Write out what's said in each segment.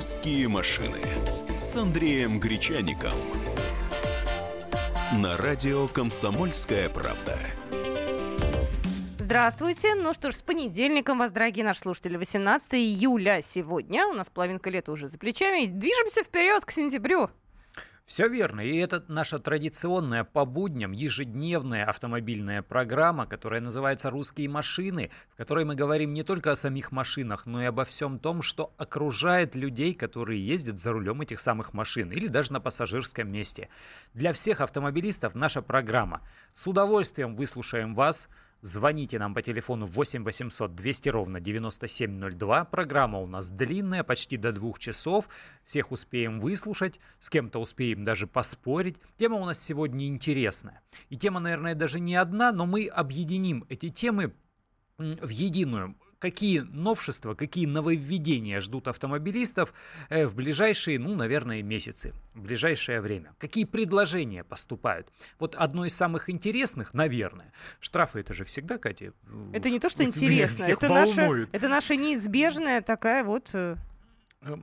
«Русские машины» с Андреем Гречаником. На радио «Комсомольская правда». Здравствуйте. Ну что ж, с понедельником вас, дорогие наши слушатели. 18 июля сегодня. У нас половинка лета уже за плечами. Движемся вперед к сентябрю. Все верно. И это наша традиционная по будням ежедневная автомобильная программа, которая называется «Русские машины», в которой мы говорим не только о самих машинах, но и обо всем том, что окружает людей, которые ездят за рулем этих самых машин или даже на пассажирском месте. Для всех автомобилистов наша программа. С удовольствием выслушаем вас – Звоните нам по телефону 8 800 200 ровно 9702. Программа у нас длинная, почти до двух часов. Всех успеем выслушать, с кем-то успеем даже поспорить. Тема у нас сегодня интересная. И тема, наверное, даже не одна, но мы объединим эти темы в единую какие новшества, какие нововведения ждут автомобилистов э, в ближайшие, ну, наверное, месяцы, в ближайшее время. Какие предложения поступают. Вот одно из самых интересных, наверное, штрафы это же всегда, Катя. Это не то, что интересно, это наша, это наша неизбежная такая вот э,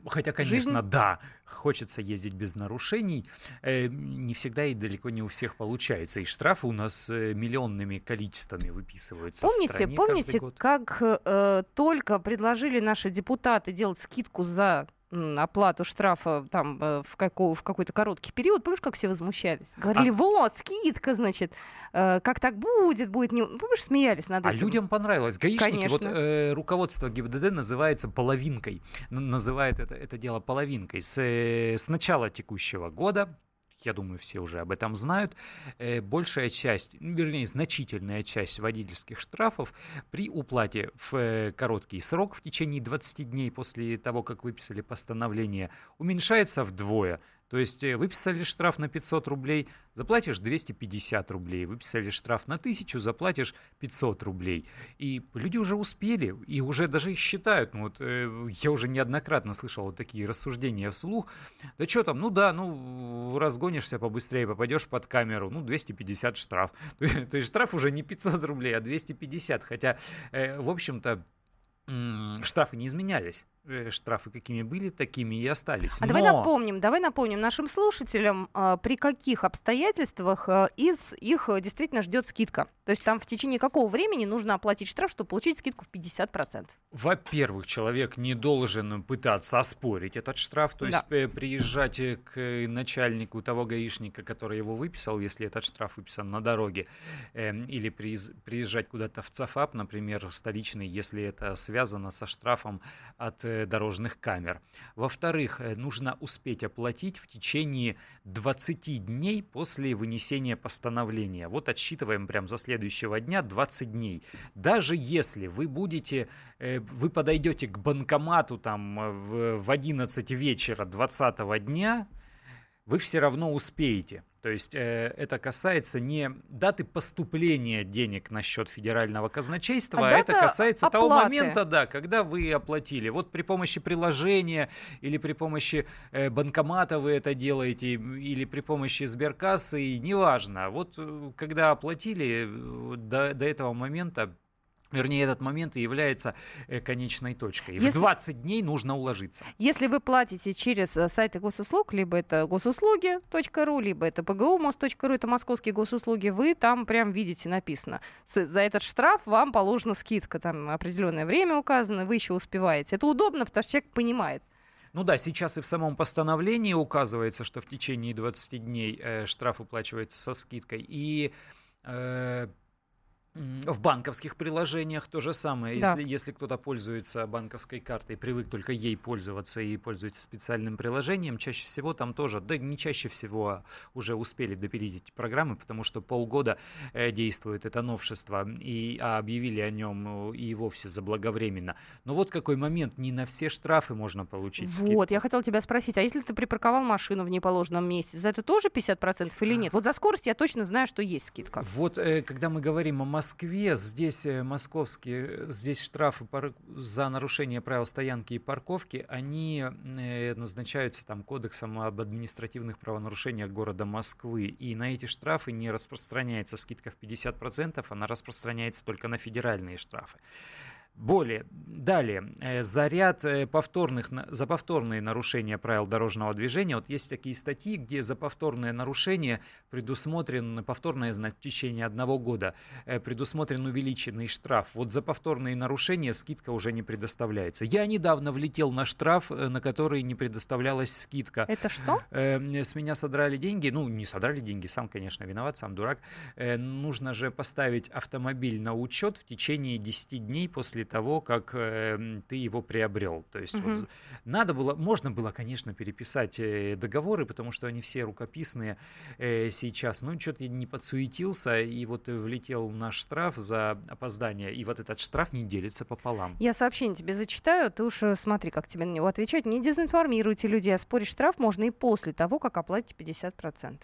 хотя, конечно, Жизнь? да, хочется ездить без нарушений. Э, не всегда и далеко не у всех получается. И штрафы у нас э, миллионными количествами выписываются. Помните, в стране помните, как э, только предложили наши депутаты делать скидку за оплату штрафа там э, в, какой, в какой-то короткий период, помнишь, как все возмущались? Говорили, а... вот, скидка, значит, э, как так будет, будет не... Помнишь, смеялись над а этим? А людям понравилось. Гаишники, Конечно. вот э, руководство ГИБДД называется половинкой, называет это, это дело половинкой. С, э, с начала текущего года я думаю, все уже об этом знают, э, большая часть, ну, вернее, значительная часть водительских штрафов при уплате в э, короткий срок, в течение 20 дней после того, как выписали постановление, уменьшается вдвое – то есть э, выписали штраф на 500 рублей, заплатишь 250 рублей. Выписали штраф на 1000, заплатишь 500 рублей. И люди уже успели, и уже даже их считают. Ну, вот, э, я уже неоднократно слышал вот такие рассуждения вслух. Да что там, ну да, ну разгонишься побыстрее, попадешь под камеру, ну 250 штраф. То есть штраф уже не 500 рублей, а 250. Хотя, э, в общем-то, штрафы не изменялись. Э, штрафы какими были, такими и остались. А Но... давай напомним, давай напомним нашим слушателям, а, при каких обстоятельствах а, из их э, действительно ждет скидка. То есть там в течение какого времени нужно оплатить штраф, чтобы получить скидку в 50%? Во-первых, человек не должен пытаться оспорить этот штраф, то есть да. приезжать к начальнику того гаишника, который его выписал, если этот штраф выписан на дороге, эм, или приезжать куда-то в ЦАФАП, например, столичный, если это связано со штрафом от э, дорожных камер. Во-вторых, э, нужно успеть оплатить в течение 20 дней после вынесения постановления. Вот отсчитываем прям за следующего дня 20 дней. Даже если вы будете, э, вы подойдете к банкомату там э, в 11 вечера 20 дня, вы все равно успеете. То есть э, это касается не даты поступления денег на счет федерального казначейства, а, а это касается оплаты. того момента, да, когда вы оплатили. Вот при помощи приложения или при помощи э, банкомата вы это делаете, или при помощи сберкассы, неважно. Вот э, когда оплатили, э, до, до этого момента Вернее, этот момент и является э, конечной точкой. Если, в 20 дней нужно уложиться. Если вы платите через э, сайты госуслуг, либо это госуслуги.ру, либо это pgumos.ru, это московские госуслуги, вы там прям видите написано. За этот штраф вам положена скидка, там определенное время указано, вы еще успеваете. Это удобно, потому что человек понимает. Ну да, сейчас и в самом постановлении указывается, что в течение 20 дней э, штраф уплачивается со скидкой. И э, в банковских приложениях то же самое. Да. Если, если кто-то пользуется банковской картой, привык только ей пользоваться и пользуется специальным приложением, чаще всего там тоже, да не чаще всего, а уже успели допилить эти программы, потому что полгода э, действует это новшество, и а объявили о нем э, и вовсе заблаговременно. Но вот какой момент, не на все штрафы можно получить скидку. Вот, я хотела тебя спросить, а если ты припарковал машину в неположенном месте, за это тоже 50% или нет? Вот за скорость я точно знаю, что есть скидка. Вот, э, когда мы говорим о Москве здесь э, московские, здесь штрафы за нарушение правил стоянки и парковки, они э, назначаются там кодексом об административных правонарушениях города Москвы. И на эти штрафы не распространяется скидка в 50%, она распространяется только на федеральные штрафы. Более. Далее, э, за ряд э, повторных, за повторные нарушения правил дорожного движения, вот есть такие статьи, где за повторное нарушение предусмотрен повторное значит, в течение одного года, э, предусмотрен увеличенный штраф. Вот за повторные нарушения скидка уже не предоставляется. Я недавно влетел на штраф, на который не предоставлялась скидка. Это что? С меня содрали деньги, ну не содрали деньги, сам, конечно, виноват, сам дурак. Нужно же поставить автомобиль на учет в течение 10 дней после того, как э, ты его приобрел. То есть угу. вот, надо было, можно было, конечно, переписать э, договоры, потому что они все рукописные э, сейчас. Ну, что-то я не подсуетился, и вот влетел наш штраф за опоздание, и вот этот штраф не делится пополам. Я сообщение тебе зачитаю, ты уж смотри, как тебе на него отвечать. Не дезинформируйте людей, а спорить штраф можно и после того, как оплатите 50%.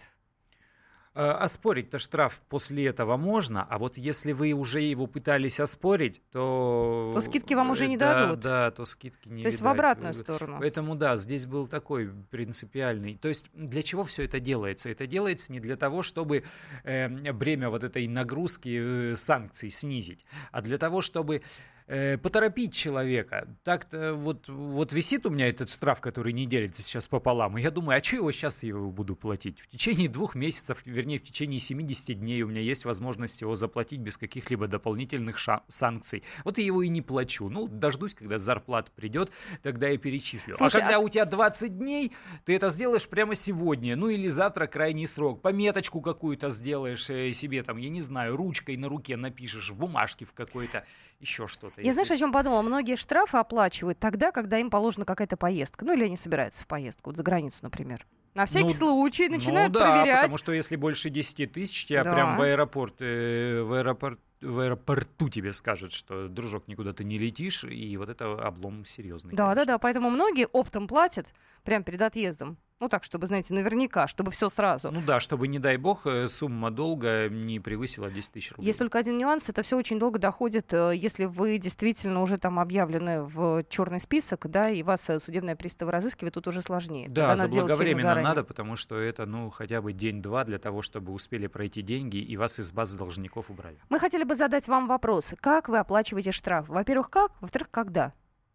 Э, оспорить-то штраф после этого можно, а вот если вы уже его пытались оспорить, то... То скидки вам уже не да, дадут. Да, то скидки не То есть в обратную сторону. Поэтому да, здесь был такой принципиальный. То есть для чего все это делается? Это делается не для того, чтобы э, бремя вот этой нагрузки э, санкций снизить, а для того, чтобы э, поторопить человека. Так-то вот, вот висит у меня этот штраф, который не делится сейчас пополам, и я думаю, а что его сейчас я его буду платить? В течение двух месяцев, вернее, в течение 70 дней у меня есть возможность его заплатить без каких-либо дополнительных санкций. Вот я его и не плачу. Ну, дождусь, когда зарплата придет, тогда и перечислю. А Слушай, а когда а... у тебя 20 дней, ты это сделаешь прямо сегодня, ну или завтра крайний срок. Пометочку какую-то сделаешь э, себе там, я не знаю, ручкой на руке напишешь, в бумажке в какой-то, еще что-то что-то. Я если... знаешь, о чем подумала? Многие штрафы оплачивают тогда, когда им положена какая-то поездка. Ну или они собираются в поездку, вот за границу, например. На всякий ну, случай начинают ну, да, проверять. потому что если больше 10 тысяч, тебя да. прям в аэропорт, э, в аэропорт в аэропорту тебе скажут, что, дружок, никуда ты не летишь, и вот это облом серьезный. Да, конечно. да, да, поэтому многие оптом платят прямо перед отъездом. Ну так, чтобы, знаете, наверняка, чтобы все сразу. Ну да, чтобы, не дай бог, э, сумма долга не превысила 10 тысяч рублей. Есть только один нюанс, это все очень долго доходит, э, если вы действительно уже там объявлены в черный список, да, и вас э, судебные приставы разыскивают, тут уже сложнее. Да, заблаговременно надо, потому что это, ну, хотя бы день-два для того, чтобы успели пройти деньги и вас из базы должников убрали. Мы хотели бы задать вам вопрос. Как вы оплачиваете штраф? Во-первых, как? Во-вторых, когда?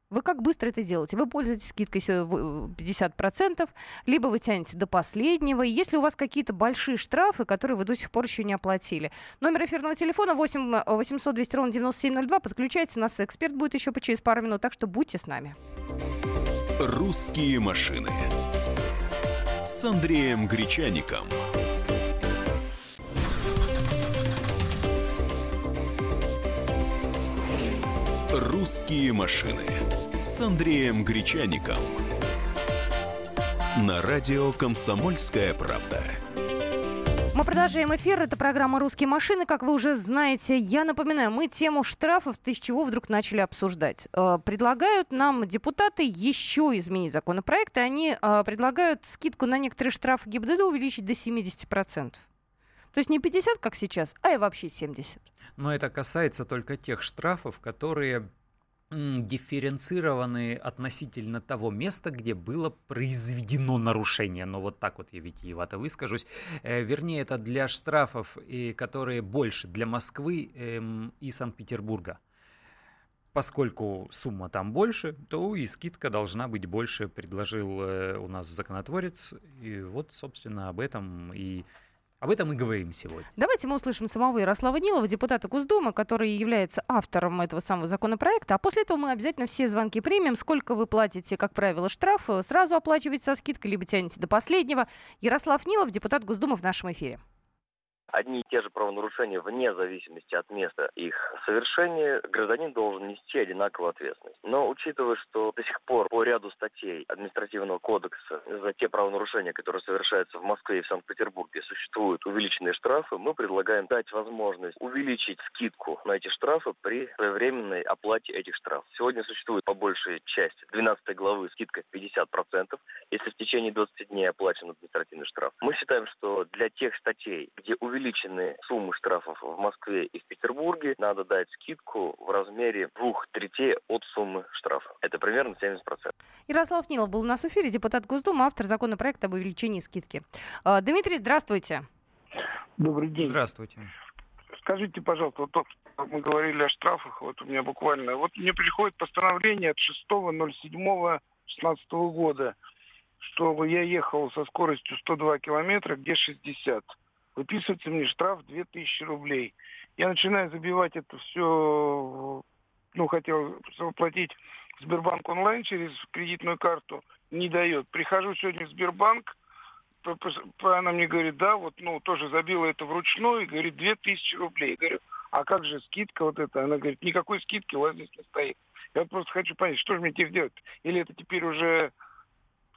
Вы как быстро это делаете? Вы пользуетесь скидкой 50%, либо вы тянете до последнего. Если у вас какие-то большие штрафы, которые вы до сих пор еще не оплатили. Номер эфирного телефона 8 800 200 ровно 9702. Подключайтесь, у нас эксперт будет еще через пару минут, так что будьте с нами. «Русские машины» с Андреем Гречаником. «Русские машины» с Андреем Гречаником. На радио «Комсомольская правда». Мы продолжаем эфир. Это программа «Русские машины». Как вы уже знаете, я напоминаю, мы тему штрафов, с чего вдруг начали обсуждать. Э, предлагают нам депутаты еще изменить законопроект, и они э, предлагают скидку на некоторые штрафы ГИБДД увеличить до 70%. То есть не 50, как сейчас, а и вообще 70. Но это касается только тех штрафов, которые дифференцированы относительно того места, где было произведено нарушение. Но вот так вот я витиевато выскажусь. Э, вернее, это для штрафов, которые больше для Москвы эм, и Санкт-Петербурга. Поскольку сумма там больше, то и скидка должна быть больше, предложил э, у нас законотворец. И вот, собственно, об этом и об этом мы говорим сегодня. Давайте мы услышим самого Ярослава Нилова, депутата Госдумы, который является автором этого самого законопроекта. А после этого мы обязательно все звонки примем. Сколько вы платите, как правило, штраф, сразу оплачиваете со скидкой, либо тянете до последнего. Ярослав Нилов, депутат Госдумы в нашем эфире одни и те же правонарушения вне зависимости от места их совершения, гражданин должен нести одинаковую ответственность. Но учитывая, что до сих пор по ряду статей административного кодекса за те правонарушения, которые совершаются в Москве и в Санкт-Петербурге, существуют увеличенные штрафы, мы предлагаем дать возможность увеличить скидку на эти штрафы при своевременной оплате этих штрафов. Сегодня существует по большей части 12 главы скидка 50%, если в течение 20 дней оплачен административный штраф. Мы считаем, что для тех статей, где увеличение увеличены суммы штрафов в Москве и в Петербурге, надо дать скидку в размере двух третей от суммы штрафа. Это примерно 70%. Ярослав Нилов был у нас в эфире, депутат Госдумы, автор законопроекта об увеличении скидки. А, Дмитрий, здравствуйте. Добрый день. Здравствуйте. Скажите, пожалуйста, вот мы говорили о штрафах, вот у меня буквально, вот мне приходит постановление от 6.07.16 года, что я ехал со скоростью 102 километра, где 60. Выписывается мне штраф 2000 рублей. Я начинаю забивать это все, ну, хотел заплатить Сбербанк онлайн через кредитную карту, не дает. Прихожу сегодня в Сбербанк, она мне говорит, да, вот, ну, тоже забила это вручную, и говорит, 2000 рублей. Я говорю, а как же скидка вот эта? Она говорит, никакой скидки у вас здесь не стоит. Я просто хочу понять, что же мне теперь делать? Или это теперь уже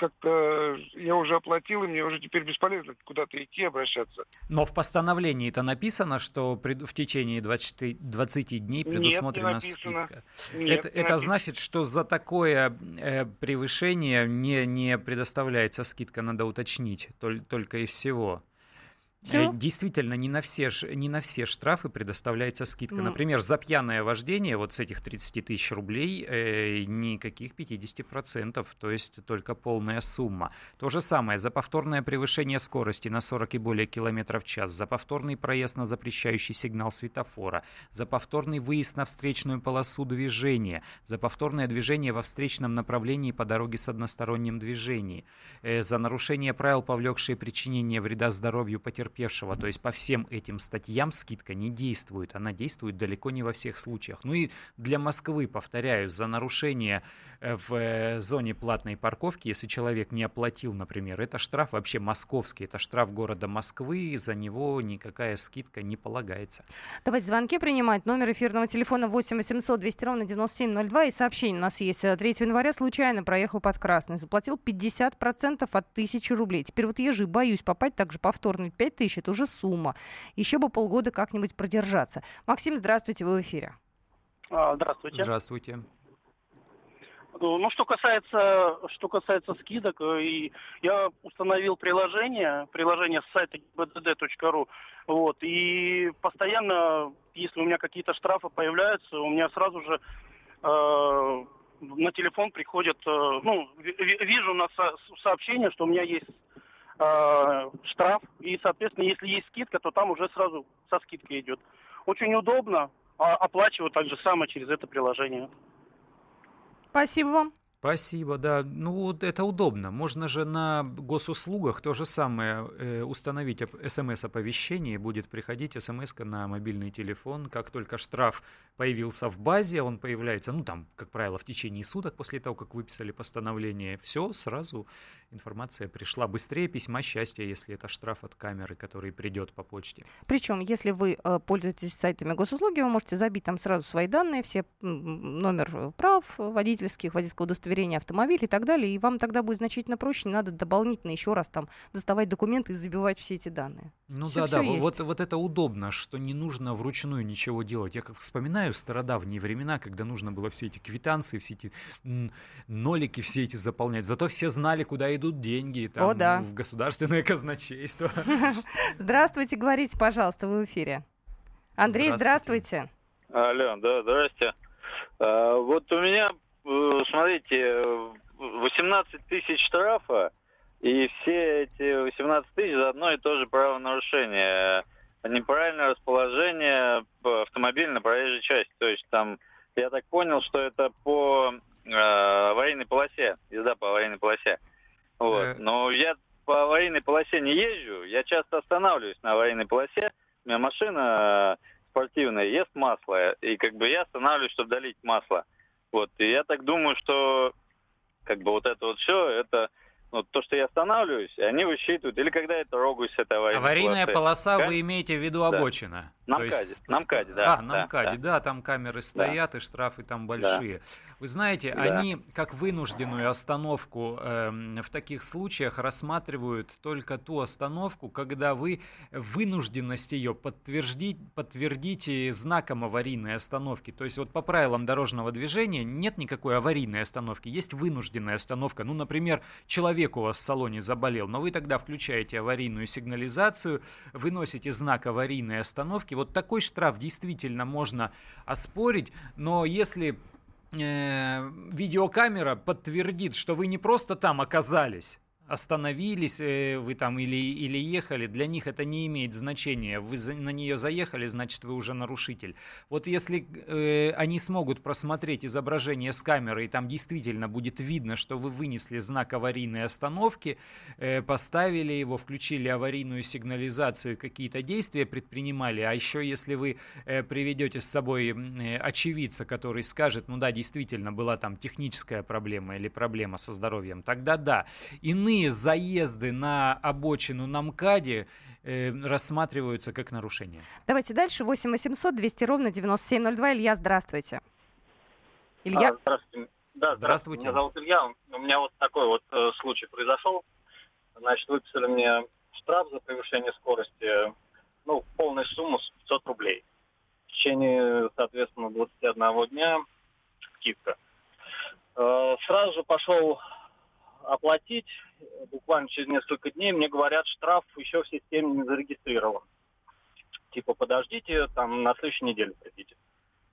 как-то я уже оплатил, и мне уже теперь бесполезно куда-то идти, обращаться. Но в постановлении это написано, что в течение 20, 20 дней предусмотрена Нет, не скидка. Нет, это, не это значит, что за такое э, превышение не, не предоставляется скидка, надо уточнить только и всего. Все? Э, действительно, не на, все, не на все штрафы предоставляется скидка. Mm. Например, за пьяное вождение вот с этих 30 тысяч рублей э, никаких 50%, то есть только полная сумма. То же самое за повторное превышение скорости на 40 и более километров в час, за повторный проезд на запрещающий сигнал светофора, за повторный выезд на встречную полосу движения, за повторное движение во встречном направлении по дороге с односторонним движением, э, за нарушение правил, повлекшие причинение вреда здоровью потерпевшего, потерпевшего. То есть по всем этим статьям скидка не действует. Она действует далеко не во всех случаях. Ну и для Москвы, повторяю, за нарушение э, в э, зоне платной парковки, если человек не оплатил, например, это штраф вообще московский, это штраф города Москвы, за него никакая скидка не полагается. Давайте звонки принимать. Номер эфирного телефона 8 800 200 ровно 9702. И сообщение у нас есть. 3 января случайно проехал под красный. Заплатил 50% от 1000 рублей. Теперь вот езжу, боюсь попасть также повторно 5 тысяч, это уже сумма. Еще бы полгода как-нибудь продержаться. Максим, здравствуйте, вы в эфире. А, здравствуйте. Здравствуйте. Ну, ну, что касается, что касается скидок, э, и я установил приложение, приложение с сайта bdd.ru, вот, и постоянно, если у меня какие-то штрафы появляются, у меня сразу же э, на телефон приходит, э, ну, вижу на со- сообщение, что у меня есть э, штраф. И, соответственно, если есть скидка, то там уже сразу со скидкой идет. Очень удобно. А оплачиваю так же самое через это приложение. Спасибо вам. Спасибо, да. Ну, вот это удобно. Можно же на госуслугах то же самое э, установить смс-оповещение, будет приходить смс на мобильный телефон. Как только штраф появился в базе, он появляется, ну, там, как правило, в течение суток после того, как выписали постановление, все, сразу информация пришла быстрее письма счастья, если это штраф от камеры, который придет по почте. Причем, если вы э, пользуетесь сайтами госуслуги, вы можете забить там сразу свои данные, все номер прав водительских, водительского удостоверения, автомобиля и так далее, и вам тогда будет значительно проще, не надо дополнительно еще раз там доставать документы и забивать все эти данные. Ну все, да, все да, есть. вот, вот это удобно, что не нужно вручную ничего делать. Я как вспоминаю стародавние времена, когда нужно было все эти квитанции, все эти нолики, все эти заполнять. Зато все знали, куда идут деньги там, О, да. в государственное казначейство. Здравствуйте, говорите, пожалуйста, вы в эфире. Андрей, здравствуйте. Алло, да, здрасте. А, вот у меня Э, смотрите, 18 тысяч штрафа, и все эти 18 тысяч за одно и то же правонарушение. Неправильное расположение автомобиля на проезжей части. То есть там, я так понял, что это по э, аварийной полосе, езда по аварийной полосе. Вот. Э. Но я по аварийной полосе не езжу, я часто останавливаюсь на аварийной полосе, у меня машина спортивная, ест масло, и как бы я останавливаюсь, чтобы долить масло. Вот, и я так думаю, что как бы вот это вот все, это ну, то, что я останавливаюсь, они высчитывают, или когда я трогаюсь с этой аварийной Аварийная полоса, вы имеете в виду да. обочина? На МКАДе, есть... на МКАДе, да. А, на МКАДе, да, да, там камеры стоят, да. и штрафы там большие. Вы знаете, да. они как вынужденную остановку э, в таких случаях рассматривают только ту остановку, когда вы вынужденность ее подтвердить, подтвердите знаком аварийной остановки. То есть вот по правилам дорожного движения нет никакой аварийной остановки, есть вынужденная остановка. Ну, например, человек у вас в салоне заболел, но вы тогда включаете аварийную сигнализацию, выносите знак аварийной остановки. Вот такой штраф действительно можно оспорить, но если видеокамера подтвердит, что вы не просто там оказались, остановились э, вы там или, или ехали, для них это не имеет значения. Вы на нее заехали, значит, вы уже нарушитель. Вот если э, они смогут просмотреть изображение с камеры, и там действительно будет видно, что вы вынесли знак аварийной остановки, э, поставили его, включили аварийную сигнализацию, какие-то действия предпринимали, а еще если вы э, приведете с собой э, очевидца, который скажет, ну да, действительно была там техническая проблема или проблема со здоровьем, тогда да. Иные иные заезды на обочину на МКАДе э, рассматриваются как нарушение. Давайте дальше. 8 800 200 ровно 9702. Илья, здравствуйте. Илья? А, здравствуйте. Да, здравствуйте. Меня зовут Илья. У меня вот такой вот э, случай произошел. Значит, выписали мне штраф за превышение скорости, ну, полная сумма 500 рублей. В течение, соответственно, 21 дня скидка. Э, сразу же пошел оплатить. Буквально через несколько дней мне говорят, штраф еще в системе не зарегистрирован. Типа, подождите, там на следующей неделе придите.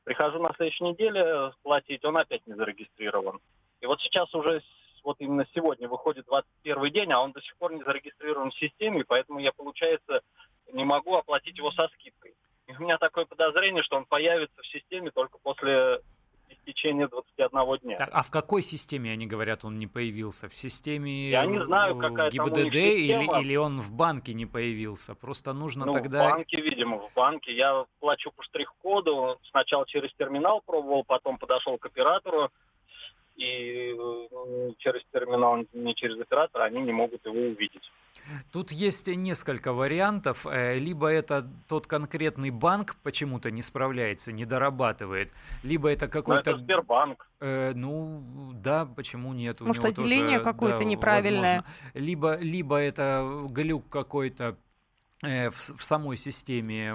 Прихожу на следующей неделе платить, он опять не зарегистрирован. И вот сейчас уже, вот именно сегодня выходит 21 день, а он до сих пор не зарегистрирован в системе, поэтому я, получается, не могу оплатить его со скидкой. И у меня такое подозрение, что он появится в системе только после течение 21 дня. Так, а в какой системе, они говорят, он не появился? В системе Я не знаю, какая ГИБДД или, или он в банке не появился? Просто нужно ну, тогда... в банке, видимо, в банке. Я плачу по штрих-коду. Сначала через терминал пробовал, потом подошел к оператору. И э, через терминал, не через оператора, они не могут его увидеть. Тут есть несколько вариантов. Э, либо это тот конкретный банк почему-то не справляется, не дорабатывает, либо это какой-то... это Сбербанк. Э, ну, да, почему нет? Может, отделение какое-то да, неправильное. Либо, либо это глюк какой-то в, в самой системе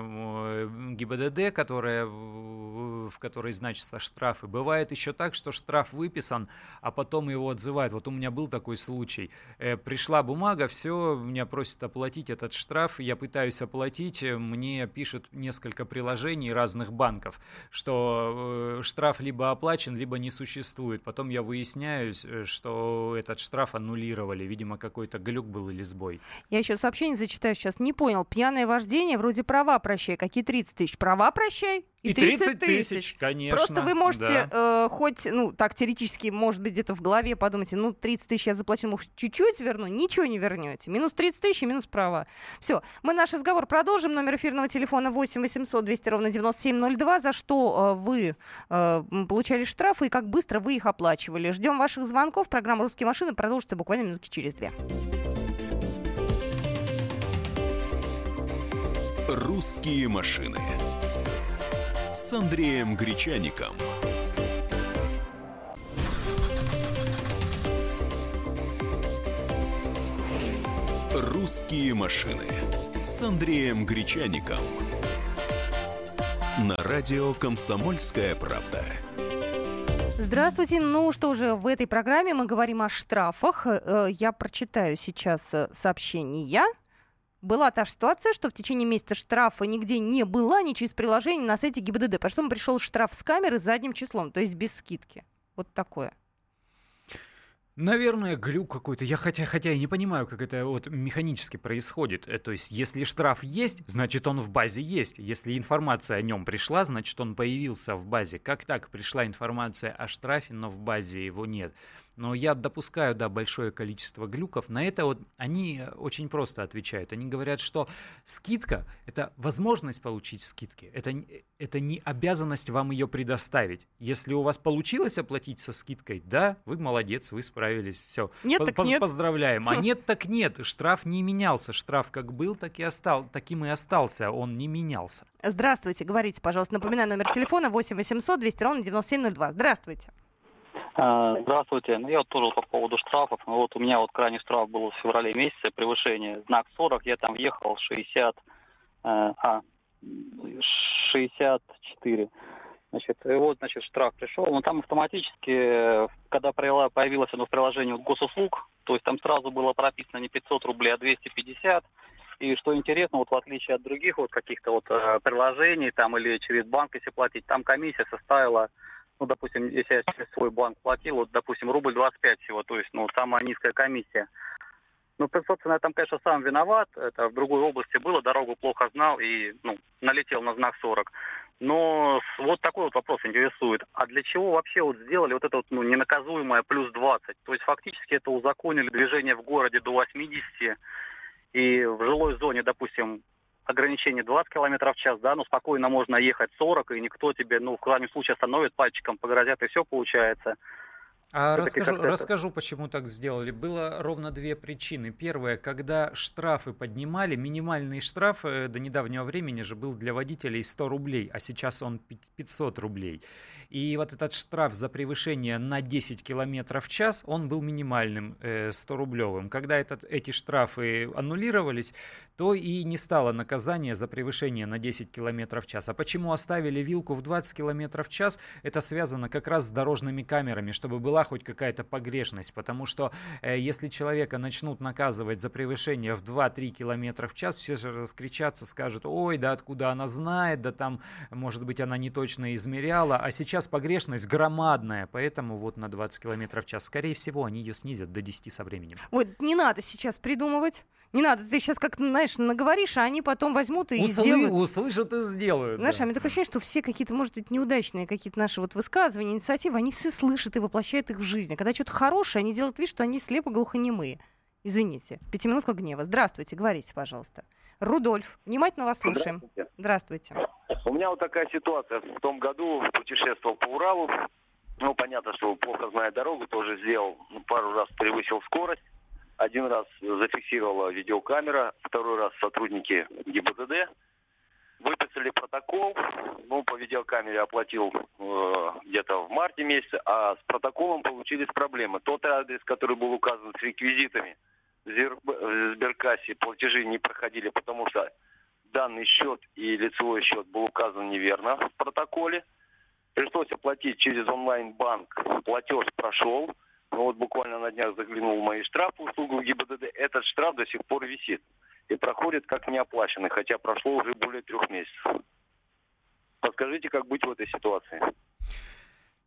ГИБДД, которая, в которой значатся штрафы. Бывает еще так, что штраф выписан, а потом его отзывают. Вот у меня был такой случай. Э, пришла бумага, все, меня просят оплатить этот штраф, я пытаюсь оплатить, мне пишут несколько приложений разных банков, что э, штраф либо оплачен, либо не существует. Потом я выясняю, что этот штраф аннулировали. Видимо, какой-то глюк был или сбой. Я еще сообщение зачитаю сейчас. Не понял понял, пьяное вождение, вроде права прощай. Какие 30 тысяч? Права прощай? И 30 тысяч, конечно. Просто вы можете да. э, хоть, ну, так теоретически, может быть, где-то в голове подумайте, ну, 30 тысяч я заплачу, может, чуть-чуть верну, ничего не вернете. Минус 30 тысяч и минус права. Все, мы наш разговор продолжим. Номер эфирного телефона 8 800 200 ровно 9702. За что э, вы э, получали штрафы и как быстро вы их оплачивали. Ждем ваших звонков. Программа «Русские машины» продолжится буквально минутки через две. «Русские машины» с Андреем Гречаником. «Русские машины» с Андреем Гречаником. На радио «Комсомольская правда». Здравствуйте. Ну что же, в этой программе мы говорим о штрафах. Э, я прочитаю сейчас э, сообщения была та ситуация, что в течение месяца штрафа нигде не было, ни через приложение на сайте ГИБДД. Потом пришел штраф с камеры задним числом, то есть без скидки. Вот такое. Наверное, глюк какой-то. Я хотя, хотя и не понимаю, как это вот механически происходит. Э, то есть, если штраф есть, значит, он в базе есть. Если информация о нем пришла, значит, он появился в базе. Как так пришла информация о штрафе, но в базе его нет? Но я допускаю, да, большое количество глюков. На это вот они очень просто отвечают. Они говорят, что скидка – это возможность получить скидки. Это, это не обязанность вам ее предоставить. Если у вас получилось оплатить со скидкой, да, вы молодец, вы справились, все. Нет, так нет. Поздравляем. А нет, так нет. Штраф не менялся. Штраф как был, так и остал, таким и остался. Он не менялся. Здравствуйте, говорите, пожалуйста. Напоминаю, номер телефона 8 800 200 ровно 9702. Здравствуйте. А, здравствуйте. Ну, я вот тоже по поводу штрафов. Ну, вот у меня вот крайний штраф был в феврале месяце, превышение. Знак 40, я там въехал 60, э, а, 64. Значит, и вот, значит, штраф пришел. Но там автоматически, когда появилось оно в приложении вот, госуслуг, то есть там сразу было прописано не 500 рублей, а 250. И что интересно, вот в отличие от других вот каких-то вот э, приложений там или через банк, если платить, там комиссия составила ну, допустим, если я через свой банк платил, вот, допустим, рубль 25 всего, то есть, ну, самая низкая комиссия. Ну, собственно, я там, конечно, сам виноват. Это в другой области было, дорогу плохо знал и ну, налетел на знак 40. Но вот такой вот вопрос интересует. А для чего вообще вот сделали вот это вот ну, ненаказуемое плюс 20? То есть фактически это узаконили движение в городе до 80, и в жилой зоне, допустим, ограничение 20 км в час, да, но спокойно можно ехать 40, и никто тебе, ну, в крайнем случае остановит, пальчиком погрозят, и все получается. А расскажу, расскажу, почему так сделали. Было ровно две причины. Первое, когда штрафы поднимали, минимальный штраф э, до недавнего времени же был для водителей 100 рублей, а сейчас он 500 рублей. И вот этот штраф за превышение на 10 км в час, он был минимальным, 100-рублевым. Э, когда этот, эти штрафы аннулировались, то и не стало наказание за превышение на 10 км в час. А почему оставили вилку в 20 км в час? Это связано как раз с дорожными камерами, чтобы была хоть какая-то погрешность, потому что э, если человека начнут наказывать за превышение в 2-3 км в час, все же раскричатся, скажут, ой, да откуда она знает, да там, может быть, она не точно измеряла, а сейчас погрешность громадная, поэтому вот на 20 км в час, скорее всего, они ее снизят до 10 со временем. Вот не надо сейчас придумывать, не надо, ты сейчас как, знаешь, наговоришь, а они потом возьмут и Услы, сделают. Услышат и сделают. Знаешь, да. а мне такое ощущение, что все какие-то, может быть, неудачные какие-то наши вот высказывания, инициативы, они все слышат и воплощают их в жизни. Когда что-то хорошее, они делают вид, что они слепо глухонемые. Извините. Пятиминутка гнева. Здравствуйте, говорите, пожалуйста. Рудольф, внимательно вас слушаем. Здравствуйте. Здравствуйте. У меня вот такая ситуация. В том году путешествовал по Уралу. Ну, понятно, что плохо зная дорогу, тоже сделал. Ну, пару раз превысил скорость. Один раз зафиксировала видеокамера, второй раз сотрудники ГИБДД выписали протокол, ну, по видеокамере оплатил э, где-то в марте месяце, а с протоколом получились проблемы. Тот адрес, который был указан с реквизитами в Сберкассе, платежи не проходили, потому что данный счет и лицевой счет был указан неверно в протоколе. Пришлось оплатить через онлайн-банк. Платеж прошел. Ну, вот буквально на днях заглянул в мои штрафы услугу ГИБДД. Этот штраф до сих пор висит и проходит как неоплаченный, хотя прошло уже более трех месяцев. Подскажите, как быть в этой ситуации?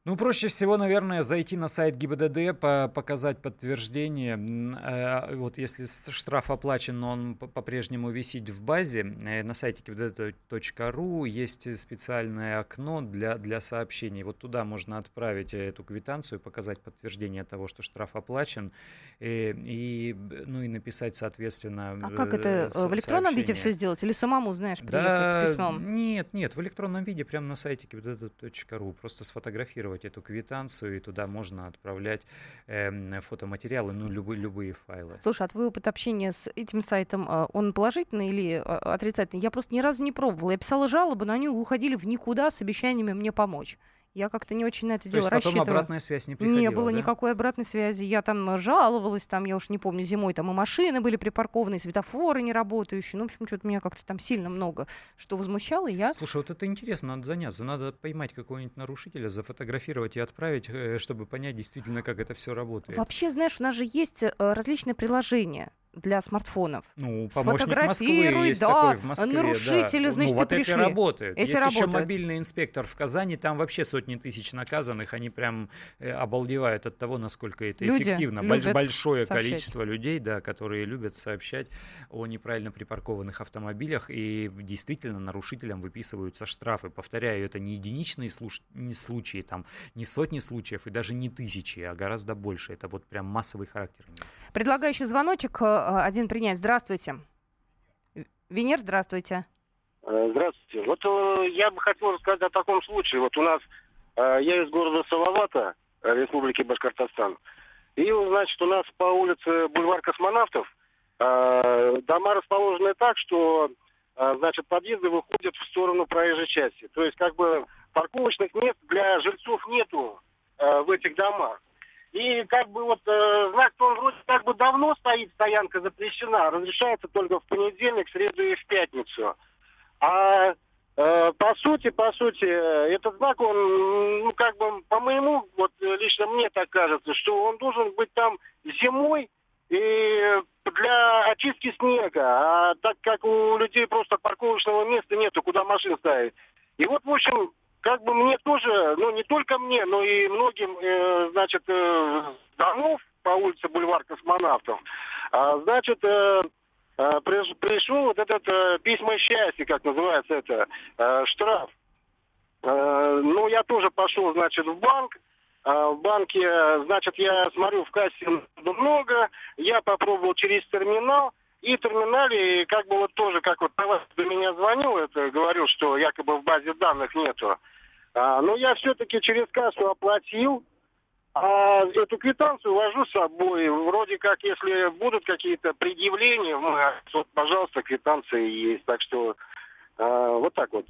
Ну, проще всего, наверное, зайти на сайт ГИБДД, по показать подтверждение. Э, вот если штраф оплачен, но он по-прежнему висит в базе, э, на сайте gibdd.ru есть специальное окно для, для сообщений. Вот туда можно отправить эту квитанцию, показать подтверждение того, что штраф оплачен, и, э, и ну и написать, соответственно, А как это, в электронном сообщение. виде все сделать? Или самому, знаешь, приехать да, с письмом? Нет, нет, в электронном виде, прямо на сайте gibdd.ru. Просто сфотографировать скачивать эту квитанцию, и туда можно отправлять э, фотоматериалы, ну, любые, любые файлы. Слушай, а твой опыт общения с этим сайтом, а, он положительный или а, отрицательный? Я просто ни разу не пробовала. Я писала жалобы, но они уходили в никуда с обещаниями мне помочь. Я как-то не очень на это То дело есть рассчитывала. потом обратная связь не приходила, Не было да? никакой обратной связи. Я там жаловалась, там, я уж не помню, зимой там и машины были припаркованы, и светофоры не работающие. Ну, в общем, что-то меня как-то там сильно много что возмущало, и я... Слушай, вот это интересно, надо заняться. Надо поймать какого-нибудь нарушителя, зафотографировать и отправить, э, чтобы понять действительно, как это все работает. Вообще, знаешь, у нас же есть э, различные приложения для смартфонов. Ну, помощник Москвы есть да, такой в Москве. Нарушители, да. значит, ну, вот пришли. это работает. Эти есть работают. еще мобильный инспектор в Казани, там вообще сотни тысяч наказанных, они прям э, обалдевают от того, насколько это Люди эффективно. Большое сообщать. количество людей, да, которые любят сообщать о неправильно припаркованных автомобилях, и действительно нарушителям выписываются штрафы. Повторяю, это не единичные слуш... не случаи, там, не сотни случаев и даже не тысячи, а гораздо больше. Это вот прям массовый характер. Предлагаю еще звоночек Э, один принять. Здравствуйте. Венер, здравствуйте. Э, здравствуйте. Вот э, я бы хотел рассказать о таком случае. Вот у нас, я из города Салавата, Республики Башкортостан. И, значит, у нас по улице Бульвар Космонавтов дома расположены так, что, значит, подъезды выходят в сторону проезжей части. То есть, как бы, парковочных мест для жильцов нету в этих домах. И как бы вот э, знак-то он вроде как бы давно стоит, стоянка запрещена, разрешается только в понедельник, среду и в пятницу. А э, по сути, по сути, этот знак, он, ну как бы, по моему, вот лично мне так кажется, что он должен быть там зимой и для очистки снега, а так как у людей просто парковочного места нету, куда машин ставить. И вот, в общем, как бы мне тоже, ну не только мне, но и многим, э, значит, э, домов по улице Бульвар Космонавтов, А, значит, э, э, пришел вот этот э, письмо счастья, как называется это, э, штраф. Э, ну, я тоже пошел, значит, в банк. Э, в банке, значит, я смотрю, в кассе много. Я попробовал через терминал. И в терминале, как бы вот тоже, как вот товарищ до меня звонил, это говорил, что якобы в базе данных нету. А, но я все-таки через кассу оплатил, а эту квитанцию вожу с собой. Вроде как, если будут какие-то предъявления, вот, пожалуйста, квитанции есть. Так что а, вот так вот.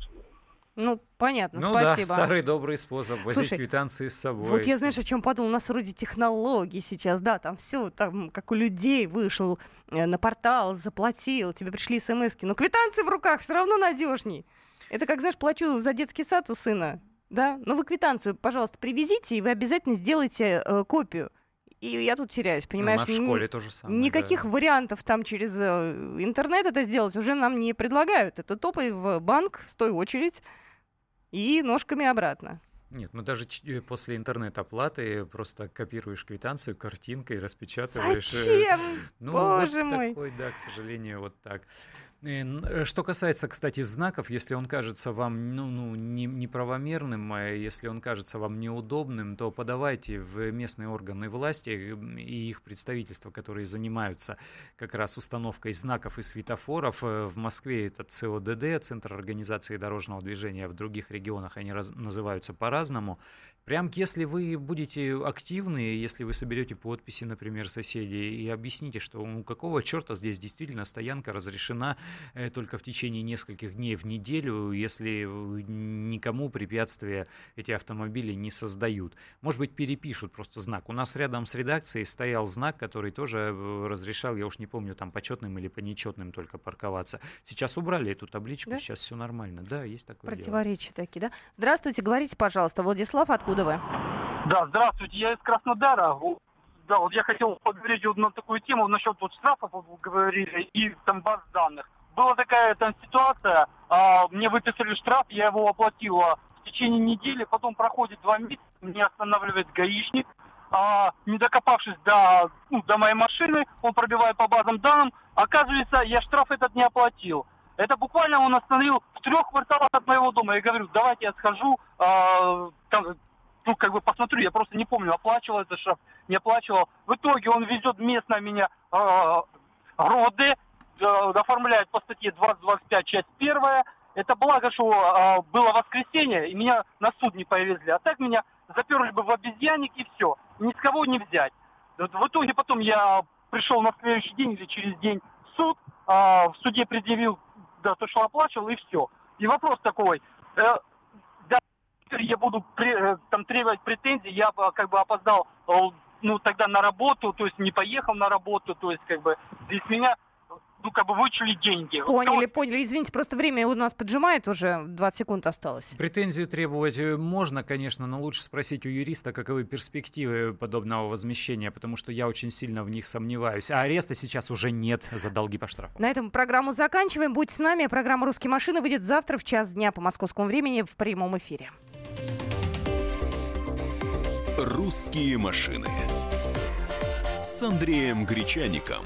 Ну, понятно, ну, спасибо. да, старый добрый способ возить Слушай, квитанции с собой. Вот я, знаешь, о чем подумал? У нас вроде технологии сейчас, да, там все, там, как у людей, вышел э, на портал, заплатил, тебе пришли смс но квитанции в руках все равно надежней. Это как, знаешь, плачу за детский сад у сына, да, ну вы квитанцию, пожалуйста, привезите, и вы обязательно сделайте э, копию. И я тут теряюсь, ну, понимаешь? Ну, в школе то же самое. Никаких да. вариантов там через э, интернет это сделать уже нам не предлагают. Это топай в банк, стой очередь, и ножками обратно. Нет, мы даже э, после интернет-оплаты просто копируешь квитанцию картинкой, распечатываешь. Э, Зачем? Ну, Боже вот мой. такой, да, к сожалению, вот так. Э, что касается, кстати, знаков, если он кажется вам ну, ну, не, неправомерным, а если он кажется вам неудобным, то подавайте в местные органы власти и их представительства, которые занимаются как раз установкой знаков и светофоров. Э, в Москве это ЦОДД, Центр организации дорожного движения, в других регионах они раз, называются по-разному. Прям если вы будете активны, если вы соберете подписи, например, соседей, и объясните, что ну какого черта здесь действительно стоянка разрешена э, только в течение нескольких дней в неделю, если никому препятствия эти автомобили не создают. Может быть, перепишут просто знак. У нас рядом с редакцией стоял знак, который тоже э, разрешал, я уж не помню, там почетным или по нечетным только парковаться. Сейчас убрали эту табличку, да? сейчас все нормально. Да, есть такое Противоречия дело. такие, да? Здравствуйте, говорите, пожалуйста, Владислав, откуда Откуда вы? Да, здравствуйте, я из Краснодара. Да, вот я хотел поговорить на такую тему насчет вот штрафов, вот вы говорили, и там баз данных. Была такая там ситуация, а, мне выписали штраф, я его оплатила в течение недели, потом проходит два месяца, меня останавливает гаишник, а, не докопавшись до, ну, до моей машины, он пробивает по базам данным, оказывается, я штраф этот не оплатил. Это буквально он остановил в трех кварталах от моего дома. Я говорю, давайте я схожу, э, там, ну, как бы посмотрю, я просто не помню, оплачивал этот штраф, не оплачивал. В итоге он везет местно меня э, роды, э, оформляет по статье 2025, часть первая. Это благо, что э, было воскресенье, и меня на суд не повезли. А так меня заперли бы в обезьянник, и все. Ни с кого не взять. В итоге потом я пришел на следующий день или через день в суд, э, в суде предъявил да, то, что оплачивал, и все. И вопрос такой, э, я буду э, там требовать претензий, я как бы опоздал э, ну тогда на работу, то есть не поехал на работу, то есть как бы здесь меня ну, как бы вычли деньги. Поняли, вот, поняли. Извините, просто время у нас поджимает уже, 20 секунд осталось. Претензию требовать э, можно, конечно, но лучше спросить у юриста, каковы перспективы подобного возмещения, потому что я очень сильно в них сомневаюсь. А ареста сейчас уже нет за долги по штрафу. На этом программу заканчиваем. Будь с нами. Программа «Русские машины» выйдет завтра в час дня по московскому времени в прямом эфире. «Русские машины» с Андреем Гречаником.